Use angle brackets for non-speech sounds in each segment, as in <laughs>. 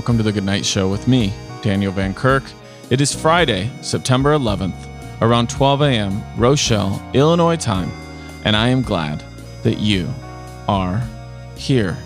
Welcome to the Goodnight Show with me, Daniel Van Kirk. It is Friday, September 11th, around 12 a.m., Rochelle, Illinois time, and I am glad that you are here.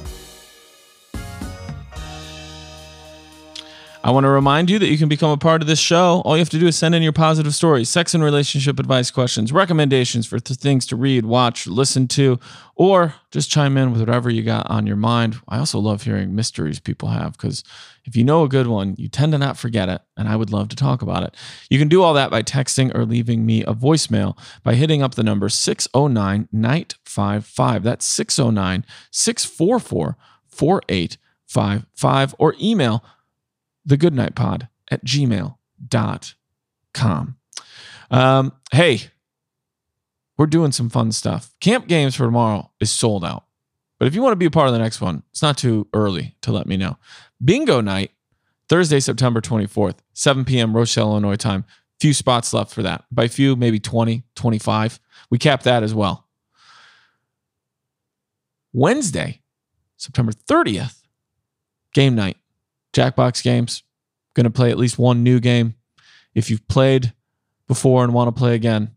I want to remind you that you can become a part of this show. All you have to do is send in your positive stories, sex and relationship advice questions, recommendations for th- things to read, watch, listen to, or just chime in with whatever you got on your mind. I also love hearing mysteries people have because if you know a good one, you tend to not forget it, and I would love to talk about it. You can do all that by texting or leaving me a voicemail by hitting up the number 609 955. That's 609 644 4855 or email thegoodnightpod at gmail.com. Um, hey, we're doing some fun stuff. Camp games for tomorrow is sold out. But if you want to be a part of the next one, it's not too early to let me know. Bingo night, Thursday, September 24th, 7 p.m. Rochelle, Illinois time. Few spots left for that. By few, maybe 20, 25. We cap that as well. Wednesday, September 30th, game night. Jackbox games. Going to play at least one new game. If you've played before and want to play again,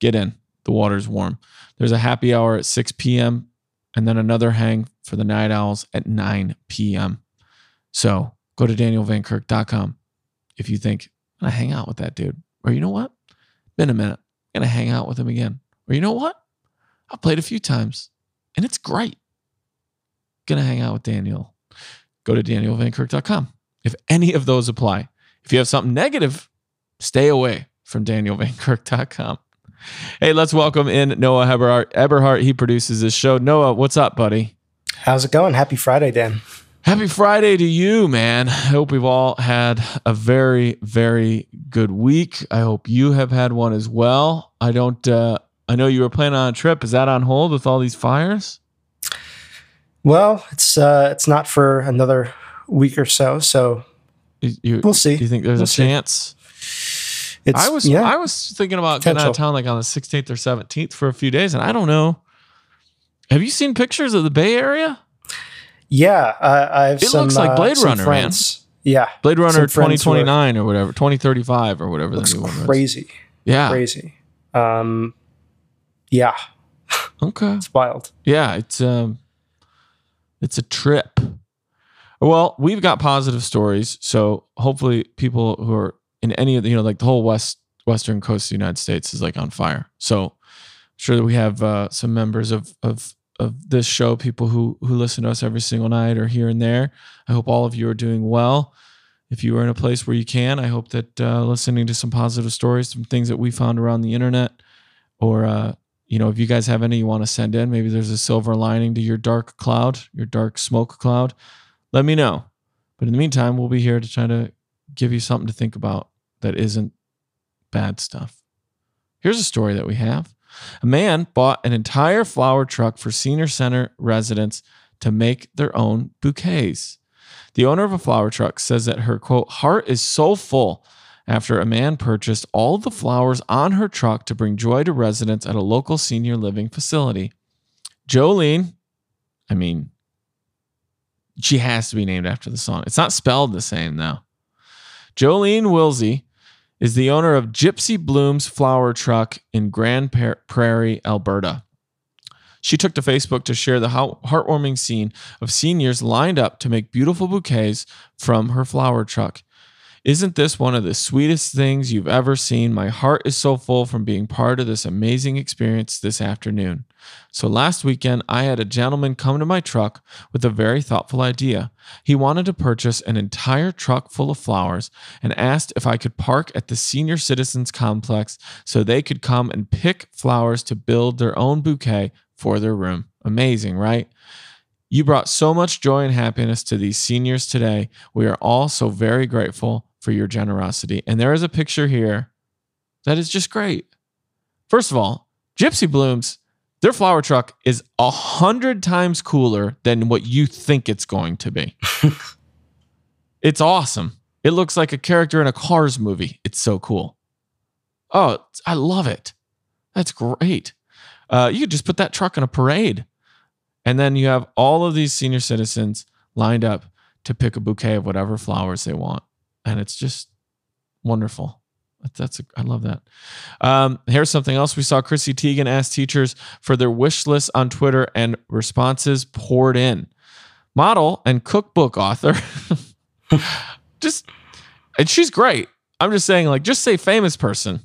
get in. The water's warm. There's a happy hour at 6 p.m. and then another hang for the Night Owls at 9 p.m. So go to danielvankirk.com if you think, I'm going to hang out with that dude. Or you know what? Been a minute. I'm going to hang out with him again. Or you know what? I've played a few times and it's great. To hang out with Daniel. Go to danielvankirk.com if any of those apply. If you have something negative, stay away from danielvankirk.com. Hey, let's welcome in Noah Eberhart. Eberhart, he produces this show. Noah, what's up, buddy? How's it going? Happy Friday, Dan. Happy Friday to you, man. I hope we've all had a very, very good week. I hope you have had one as well. I don't, uh, I know you were planning on a trip. Is that on hold with all these fires? Well, it's uh, it's not for another week or so, so You- you- We'll see. Do you think there's We'll a see. chance? it's I was yeah. I was thinking about getting out of town like on the 16th or 17th for a few days, and I don't know. Have you seen pictures of the Bay Area? yeah, uh, I have It some. looks like uh, Blade some Runner, man. Yeah, Blade Runner Some friends who are- 2029 or whatever, 2035 or whatever looks is. crazy, Yeah. crazy. Um, yeah, <laughs> Okay. it's wild. Yeah, it's um it's a trip. Well, we've got positive stories, so hopefully people who are in any of the, you know, like the whole west western coast of the United States is like on fire. So sure that we have uh, some members of of of this show, people who who listen to us every single night or here and there. I hope all of you are doing well. If you are in a place where you can, I hope that uh, listening to some positive stories, some things that we found around the internet, or uh, you know, if you guys have any you want to send in, maybe there's a silver lining to your dark cloud, your dark smoke cloud, let me know. But in the meantime, we'll be here to try to give you something to think about that isn't bad stuff. Here's a story that we have. A man bought an entire flower truck for senior center residents to make their own bouquets. The owner of a flower truck says that her quote heart is so full after a man purchased all the flowers on her truck to bring joy to residents at a local senior living facility. Jolene, I mean, she has to be named after the song. It's not spelled the same though. Jolene Wilsey is the owner of Gypsy Blooms Flower Truck in Grand Prairie, Alberta. She took to Facebook to share the heartwarming scene of seniors lined up to make beautiful bouquets from her flower truck. Isn't this one of the sweetest things you've ever seen? My heart is so full from being part of this amazing experience this afternoon. So last weekend, I had a gentleman come to my truck with a very thoughtful idea. He wanted to purchase an entire truck full of flowers and asked if I could park at the senior citizens complex so they could come and pick flowers to build their own bouquet for their room. Amazing, right? You brought so much joy and happiness to these seniors today. We are all so very grateful for your generosity. And there is a picture here that is just great. First of all, Gypsy Blooms, their flower truck is a hundred times cooler than what you think it's going to be. <laughs> it's awesome. It looks like a character in a Cars movie. It's so cool. Oh, I love it. That's great. Uh, you could just put that truck in a parade. And then you have all of these senior citizens lined up to pick a bouquet of whatever flowers they want. And it's just wonderful. That's a, I love that. Um, here's something else we saw. Chrissy Teigen asked teachers for their wish list on Twitter, and responses poured in. Model and cookbook author, <laughs> just and she's great. I'm just saying, like, just say famous person.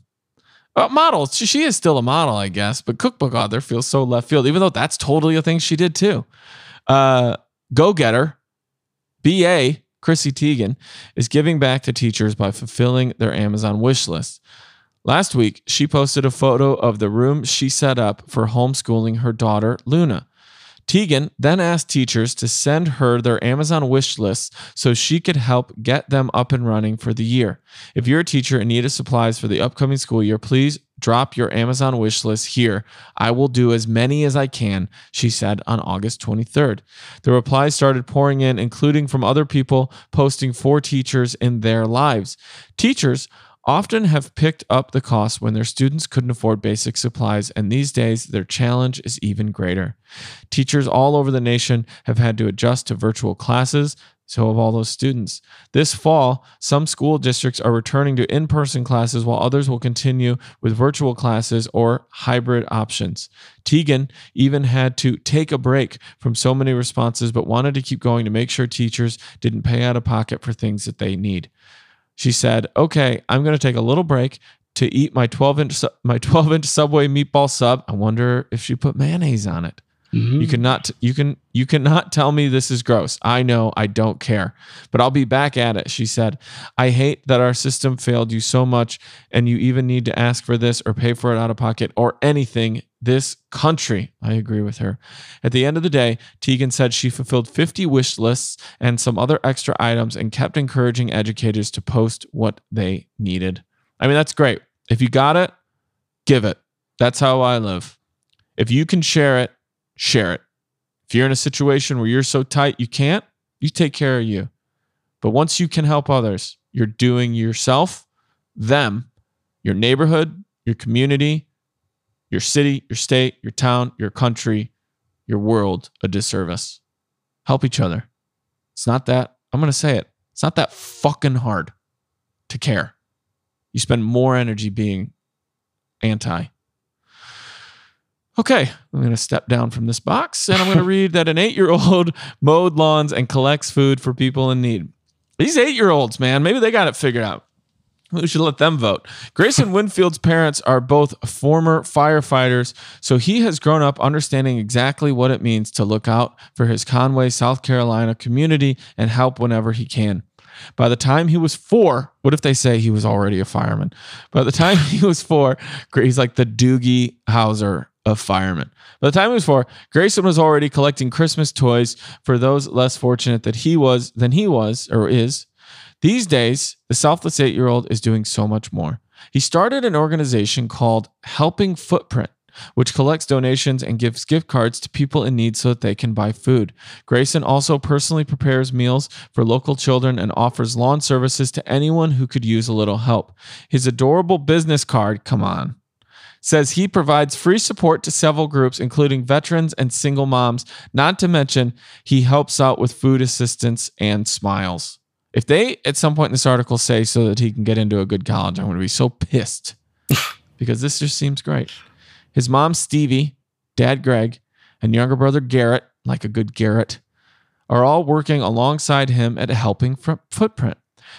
Uh, model, she, she is still a model, I guess, but cookbook author feels so left field, even though that's totally a thing she did too. Uh, Go getter, BA Chrissy Teigen is giving back to teachers by fulfilling their Amazon wish list. Last week, she posted a photo of the room she set up for homeschooling her daughter, Luna. Teigen then asked teachers to send her their Amazon wish lists so she could help get them up and running for the year. If you're a teacher and need supplies for the upcoming school year, please drop your Amazon wish list here. I will do as many as I can, she said on August 23rd. The replies started pouring in, including from other people posting for teachers in their lives. Teachers often have picked up the cost when their students couldn't afford basic supplies, and these days their challenge is even greater. Teachers all over the nation have had to adjust to virtual classes. So of all those students. This fall, some school districts are returning to in person classes while others will continue with virtual classes or hybrid options. Teigen even had to take a break from so many responses, but wanted to keep going to make sure teachers didn't pay out of pocket for things that they need she said, "Okay, I'm going to take a little break to eat my 12 inch my <laughs> 12 inch Subway meatball sub. I wonder if she put mayonnaise on it. Mm-hmm. You cannot you can you cannot tell me this is gross. I know I don't care, but I'll be back at it. She said, "I hate that our system failed you so much and you even need to ask for this or pay for it out of pocket or anything this country. I agree with her. At the end of the day, Teigen said she fulfilled 50 wish lists and some other extra items and kept encouraging educators to post what they needed. I mean, that's great. If you got it, give it. That's how I live. If you can share it, share it. If you're in a situation where you're so tight you can't, you take care of you. But once you can help others, you're doing yourself, them, your neighborhood, your community, your city, your state, your town, your country, your world a disservice. Help each other. It's not that, I'm going to say it, it's not that fucking hard to care. You spend more energy being anti Okay, I'm going to step down from this box and I'm going <laughs> to read that an eight year old <laughs> mowed lawns and collects food for people in need. These eight year olds, man, maybe they got it figured out. We should let them vote. Grayson <laughs> Winfield's parents are both former firefighters, so he has grown up understanding exactly what it means to look out for his Conway, South Carolina community and help whenever he can. By the time he was four, what if they say he was already a fireman? By the time he was four, he's like the Doogie Howser of firemen. By the time he was four, Grayson was already collecting Christmas toys for those less fortunate that he was than he was or is. These days, the selfless eight year old is doing so much more. He started an organization called Helping Footprint, which collects donations and gives gift cards to people in need so that they can buy food. Grayson also personally prepares meals for local children and offers lawn services to anyone who could use a little help. His adorable business card, come on, says he provides free support to several groups, including veterans and single moms. Not to mention, he helps out with food assistance and smiles. If they at some point in this article say so that he can get into a good college, I'm going to be so pissed <laughs> because this just seems great. His mom, Stevie, dad, Greg, and younger brother, Garrett, like a good Garrett, are all working alongside him at Helping Footprint.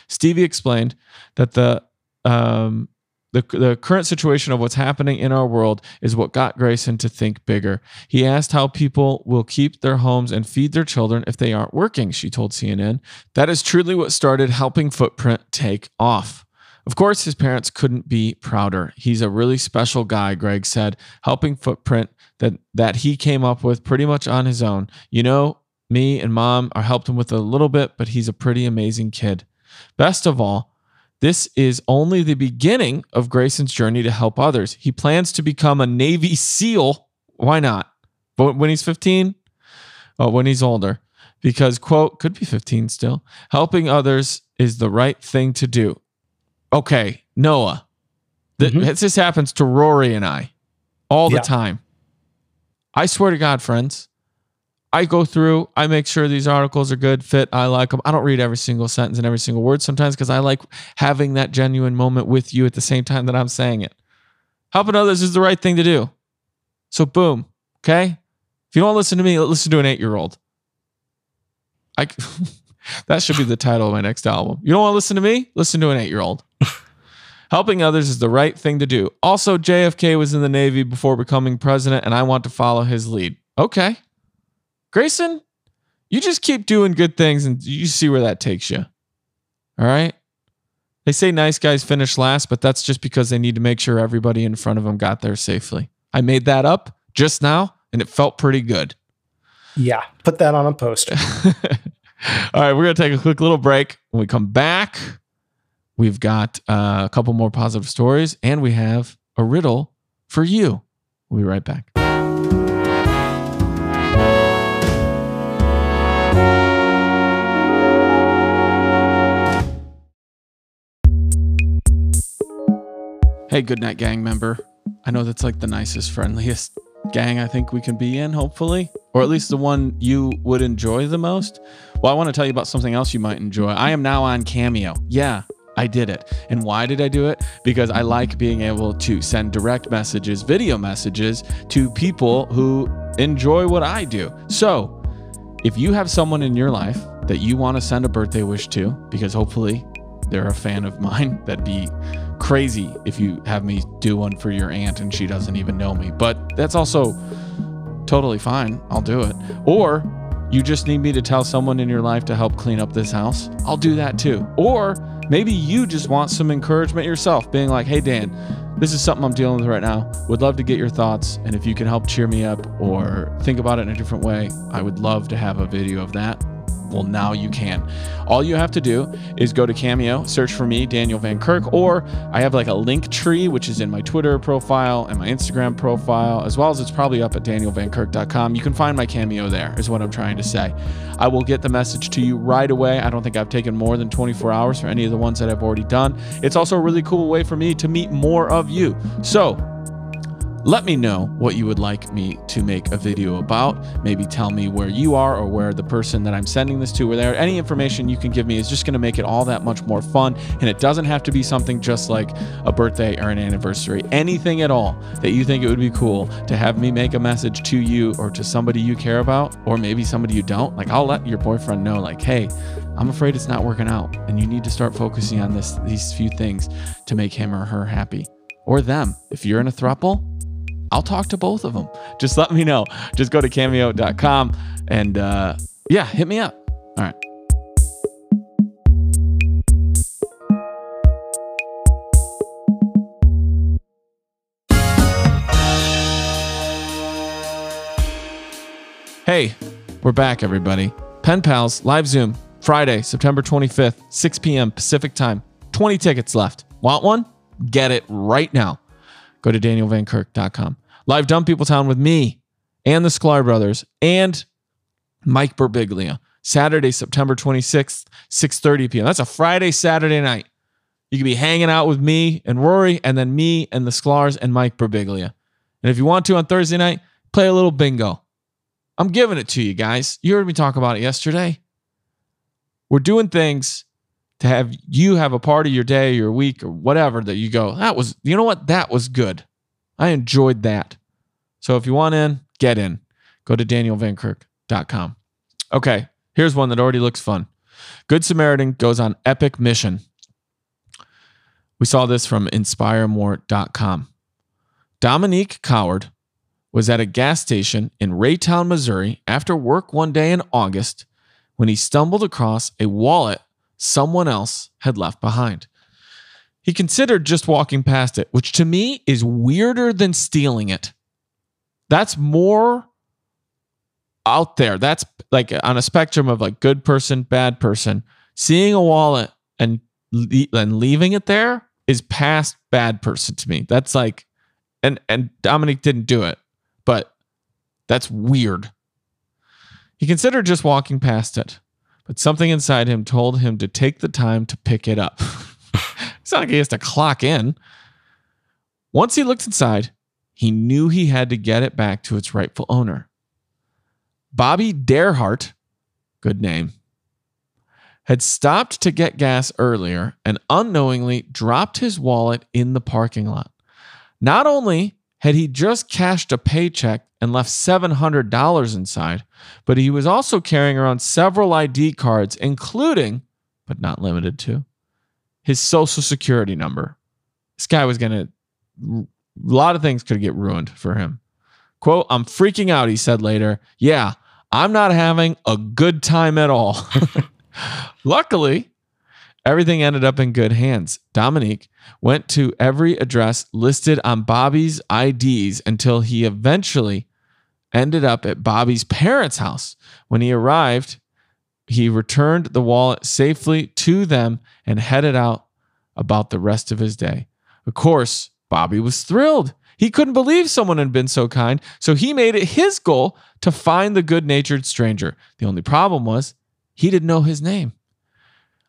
Stevie explained that the um, the, the current situation of what's happening in our world is what got Grayson to think bigger. He asked how people will keep their homes and feed their children if they aren't working, she told CNN. That is truly what started helping Footprint take off. Of course, his parents couldn't be prouder. He's a really special guy, Greg said, helping Footprint that, that he came up with pretty much on his own. You know, me and mom are helped him with a little bit, but he's a pretty amazing kid. Best of all, this is only the beginning of Grayson's journey to help others. He plans to become a Navy SEAL. Why not? But when he's 15, oh, when he's older, because, quote, could be 15 still, helping others is the right thing to do. Okay, Noah, th- mm-hmm. this happens to Rory and I all the time. I swear to God, friends, I go through, I make sure these articles are good, fit, I like them. I don't read every single sentence and every single word sometimes because I like having that genuine moment with you at the same time that I'm saying it. Helping others is the right thing to do. So, boom. Okay. If you don't listen to me, listen to an eight year old. I, <laughs> that should be the title of my next album. You don't want to listen to me? Listen to an eight year old. <laughs> Helping others is the right thing to do. Also, JFK was in the Navy before becoming president, and I want to follow his lead. Okay. Grayson, you just keep doing good things and you see where that takes you. All right. They say nice guys finish last, but that's just because they need to make sure everybody in front of them got there safely. I made that up just now and it felt pretty good. Yeah. Put that on a poster. <laughs> All right. We're going to take a quick little break. When we come back, we've got uh, a couple more positive stories and we have a riddle for you. We'll be right back. Hey, Goodnight Gang member. I know that's like the nicest, friendliest gang I think we can be in, hopefully, or at least the one you would enjoy the most. Well, I want to tell you about something else you might enjoy. I am now on Cameo. Yeah, I did it. And why did I do it? Because I like being able to send direct messages, video messages to people who enjoy what I do. So, if you have someone in your life that you want to send a birthday wish to, because hopefully they're a fan of mine, that'd be crazy if you have me do one for your aunt and she doesn't even know me. But that's also totally fine. I'll do it. Or you just need me to tell someone in your life to help clean up this house. I'll do that too. Or maybe you just want some encouragement yourself, being like, hey, Dan, this is something I'm dealing with right now. Would love to get your thoughts. And if you can help cheer me up or think about it in a different way, I would love to have a video of that. Well, now you can. All you have to do is go to Cameo, search for me, Daniel Van Kirk, or I have like a link tree, which is in my Twitter profile and my Instagram profile, as well as it's probably up at danielvankirk.com. You can find my Cameo there, is what I'm trying to say. I will get the message to you right away. I don't think I've taken more than 24 hours for any of the ones that I've already done. It's also a really cool way for me to meet more of you. So, let me know what you would like me to make a video about. Maybe tell me where you are or where the person that I'm sending this to or there. Any information you can give me is just going to make it all that much more fun. And it doesn't have to be something just like a birthday or an anniversary. Anything at all that you think it would be cool to have me make a message to you or to somebody you care about, or maybe somebody you don't. Like I'll let your boyfriend know, like, hey, I'm afraid it's not working out, and you need to start focusing on this these few things to make him or her happy. Or them. If you're in a throuple, I'll talk to both of them. Just let me know. Just go to cameo.com and uh, yeah, hit me up. All right. Hey, we're back, everybody. Pen Pals live Zoom Friday, September 25th, 6 p.m. Pacific time. 20 tickets left. Want one? Get it right now go to danielvankirk.com. Live Dumb People Town with me and the Sklar brothers and Mike Birbiglia. Saturday, September 26th, 6:30 p.m. That's a Friday, Saturday night. You could be hanging out with me and Rory, and then me and the Sklars and Mike Birbiglia. And if you want to on Thursday night, play a little bingo. I'm giving it to you guys. You heard me talk about it yesterday. We're doing things to have you have a part of your day, your week, or whatever that you go, that was, you know what? That was good. I enjoyed that. So if you want in, get in. Go to danielvankirk.com. Okay, here's one that already looks fun. Good Samaritan goes on epic mission. We saw this from inspiremore.com. Dominique Coward was at a gas station in Raytown, Missouri after work one day in August when he stumbled across a wallet someone else had left behind. He considered just walking past it, which to me is weirder than stealing it. That's more out there. That's like on a spectrum of like good person, bad person. Seeing a wallet and and leaving it there is past bad person to me. That's like and and Dominic didn't do it, but that's weird. He considered just walking past it but something inside him told him to take the time to pick it up. <laughs> it's not like he has to clock in. Once he looked inside, he knew he had to get it back to its rightful owner. Bobby Darehart, good name, had stopped to get gas earlier and unknowingly dropped his wallet in the parking lot. Not only had he just cashed a paycheck and left $700 inside, but he was also carrying around several ID cards, including, but not limited to, his social security number. This guy was going to, a lot of things could get ruined for him. Quote, I'm freaking out, he said later. Yeah, I'm not having a good time at all. <laughs> Luckily, everything ended up in good hands. Dominique went to every address listed on Bobby's IDs until he eventually ended up at Bobby's parents' house. When he arrived, he returned the wallet safely to them and headed out about the rest of his day. Of course, Bobby was thrilled. He couldn't believe someone had been so kind, so he made it his goal to find the good natured stranger. The only problem was he didn't know his name.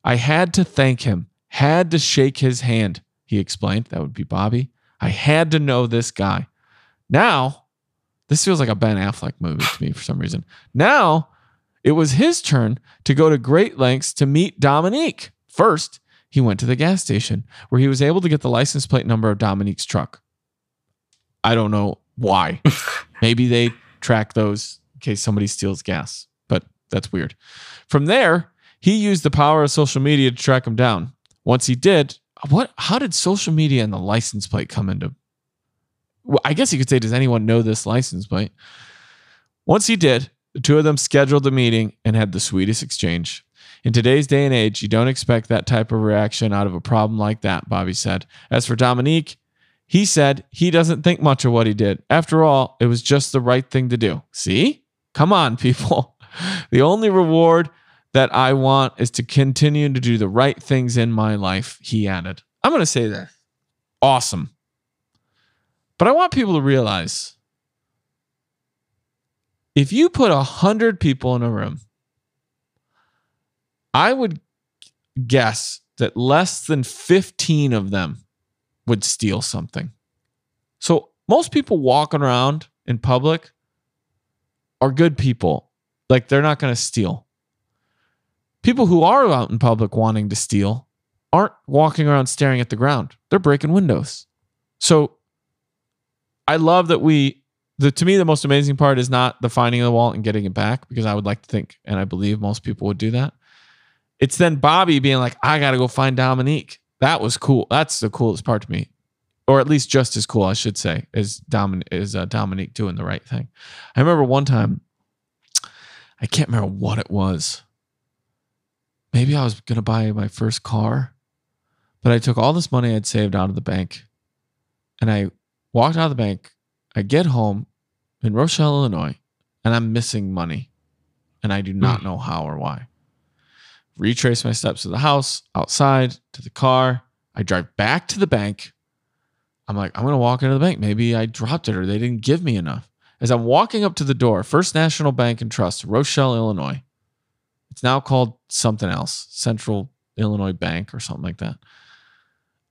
I had to thank him, had to shake his hand, he explained. That would be Bobby. I had to know this guy. Now, this feels like a Ben Affleck movie to me for some reason. Now, it was his turn to go to great lengths to meet Dominique. First, he went to the gas station where he was able to get the license plate number of Dominique's truck. I don't know why. <laughs> Maybe they track those in case somebody steals gas, but that's weird. From there, he used the power of social media to track him down. Once he did, what how did social media and the license plate come into well, I guess you could say, does anyone know this license plate? Once he did, the two of them scheduled a meeting and had the sweetest exchange. In today's day and age, you don't expect that type of reaction out of a problem like that, Bobby said. As for Dominique, he said he doesn't think much of what he did. After all, it was just the right thing to do. See? Come on, <laughs> people. The only reward that I want is to continue to do the right things in my life, he added. I'm going to say that. Awesome. But I want people to realize if you put a hundred people in a room, I would guess that less than 15 of them would steal something. So most people walking around in public are good people. Like they're not going to steal. People who are out in public wanting to steal aren't walking around staring at the ground. They're breaking windows. So I love that we the to me the most amazing part is not the finding of the wallet and getting it back because I would like to think and I believe most people would do that. It's then Bobby being like, I gotta go find Dominique. That was cool. That's the coolest part to me, or at least just as cool, I should say, as Domin is uh, Dominique doing the right thing. I remember one time, I can't remember what it was. Maybe I was gonna buy my first car, but I took all this money I'd saved out of the bank, and I walked out of the bank. I get home in Rochelle, Illinois, and I'm missing money. And I do not hmm. know how or why. Retrace my steps to the house, outside, to the car. I drive back to the bank. I'm like, I'm going to walk into the bank. Maybe I dropped it or they didn't give me enough. As I'm walking up to the door, First National Bank and Trust, Rochelle, Illinois. It's now called something else, Central Illinois Bank or something like that.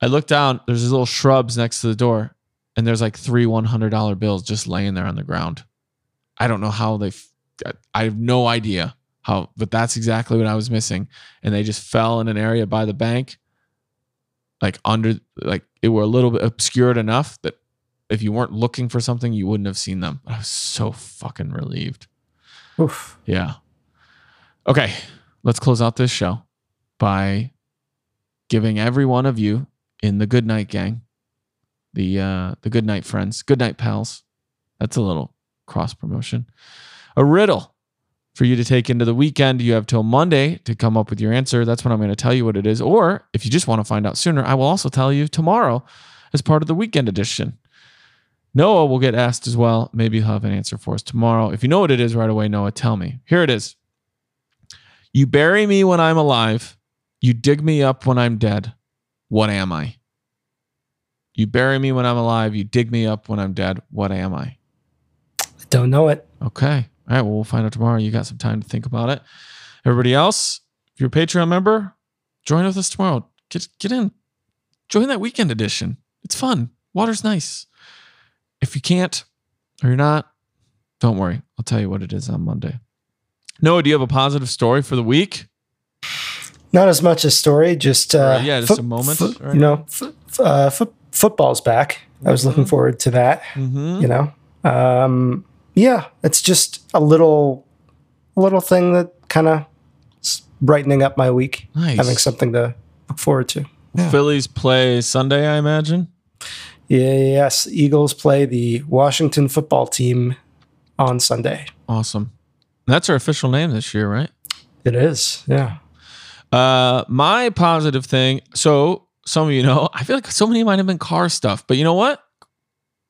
I look down, there's these little shrubs next to the door and there's like three $100 bills just laying there on the ground. I don't know how they, I have no idea how, but that's exactly what I was missing. And they just fell in an area by the bank, like under, like it were a little bit obscured enough that if you weren't looking for something, you wouldn't have seen them. I was so fucking relieved. Oof. Yeah. Okay. Let's close out this show by giving every one of you in the Good Night Gang the uh, the good night friends, good night pals. That's a little cross promotion. A riddle for you to take into the weekend. You have till Monday to come up with your answer. That's when I'm going to tell you what it is. Or if you just want to find out sooner, I will also tell you tomorrow as part of the weekend edition. Noah will get asked as well. Maybe he'll have an answer for us tomorrow. If you know what it is right away, Noah, tell me. Here it is. You bury me when I'm alive. You dig me up when I'm dead. What am I? You bury me when I'm alive. You dig me up when I'm dead. What am I? Don't know it. Okay. All right. Well, we'll find out tomorrow. You got some time to think about it. Everybody else, if you're a Patreon member, join with us tomorrow. Get get in. Join that weekend edition. It's fun. Water's nice. If you can't or you're not, don't worry. I'll tell you what it is on Monday. Noah, do you have a positive story for the week? Not as much a story, just uh, yeah, just a moment foot- or you know, f- f- uh, foot- football's back. I was looking forward to that. Mm-hmm. You know, um, yeah, it's just a little, little thing that kind of brightening up my week. Nice. Having something to look forward to. Yeah. Phillies play Sunday, I imagine. Yes, Eagles play the Washington football team on Sunday. Awesome. That's our official name this year, right? It is, yeah. Uh, my positive thing. So some of you know, I feel like so many might have been car stuff, but you know what?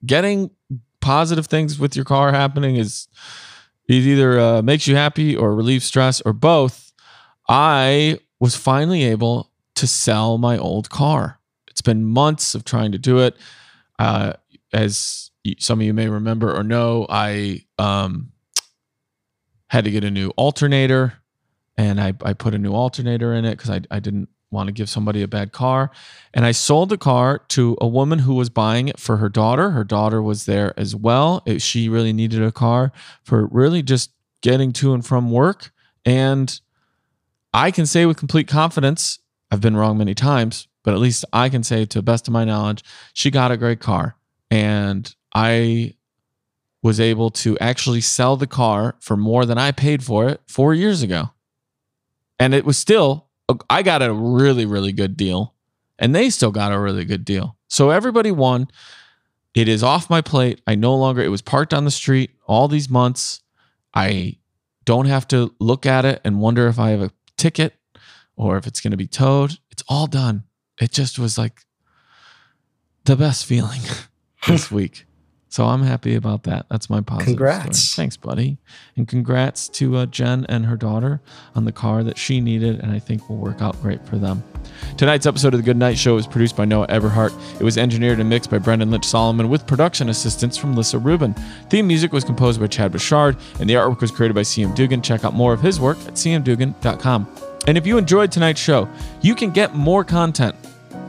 Getting positive things with your car happening is it either uh, makes you happy or relieves stress or both. I was finally able to sell my old car. It's been months of trying to do it. Uh, as some of you may remember or know, I um, had to get a new alternator and I, I put a new alternator in it because I, I didn't want to give somebody a bad car. And I sold the car to a woman who was buying it for her daughter. Her daughter was there as well. It- she really needed a car for really just getting to and from work. And I can say with complete confidence, I've been wrong many times, but at least I can say to the best of my knowledge, she got a great car. And I was able to actually sell the car for more than I paid for it four years ago. And it was still, I got a really, really good deal. And they still got a really good deal. So everybody won. It is off my plate. I no longer, it was parked on the street all these months. I don't have to look at it and wonder if I have a ticket or if it's going to be towed. It's all done. It just was like the best feeling <laughs> this <laughs> week. So I'm happy about that. That's my positive. Congrats. story. Thanks, buddy. And congrats to uh, Jen and her daughter on the car that she needed, and I think will work out great for them. Tonight's episode of The Good Night Show was produced by Noah Everhart. It was engineered and mixed by Brendan Lynch Solomon with production assistance from Lissa Rubin. Theme music was composed by Chad Bouchard, and the artwork was created by CM Dugan. Check out more of his work at cmdugan.com. And if you enjoyed tonight's show, you can get more content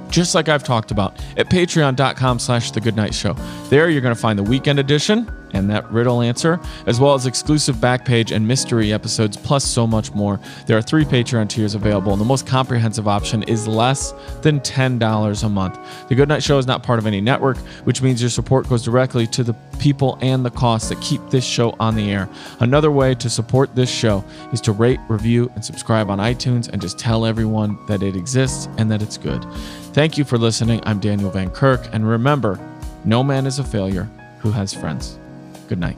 just like I've talked about, at patreon.com slash the goodnight show. There you're to find the weekend edition and that riddle answer, as well as exclusive back page and mystery episodes, plus so much more. There are three Patreon tiers available, and the most comprehensive option is less than $10 a month. The Goodnight Show is not part of any network, which means your support goes directly to the people and the costs that keep this show on the air. Another way to support this show is to rate, review, and subscribe on iTunes and just tell everyone that it exists and that it's good. Thank you for listening. I'm Daniel Van Kirk, and remember, no man is a failure who has friends. Good night.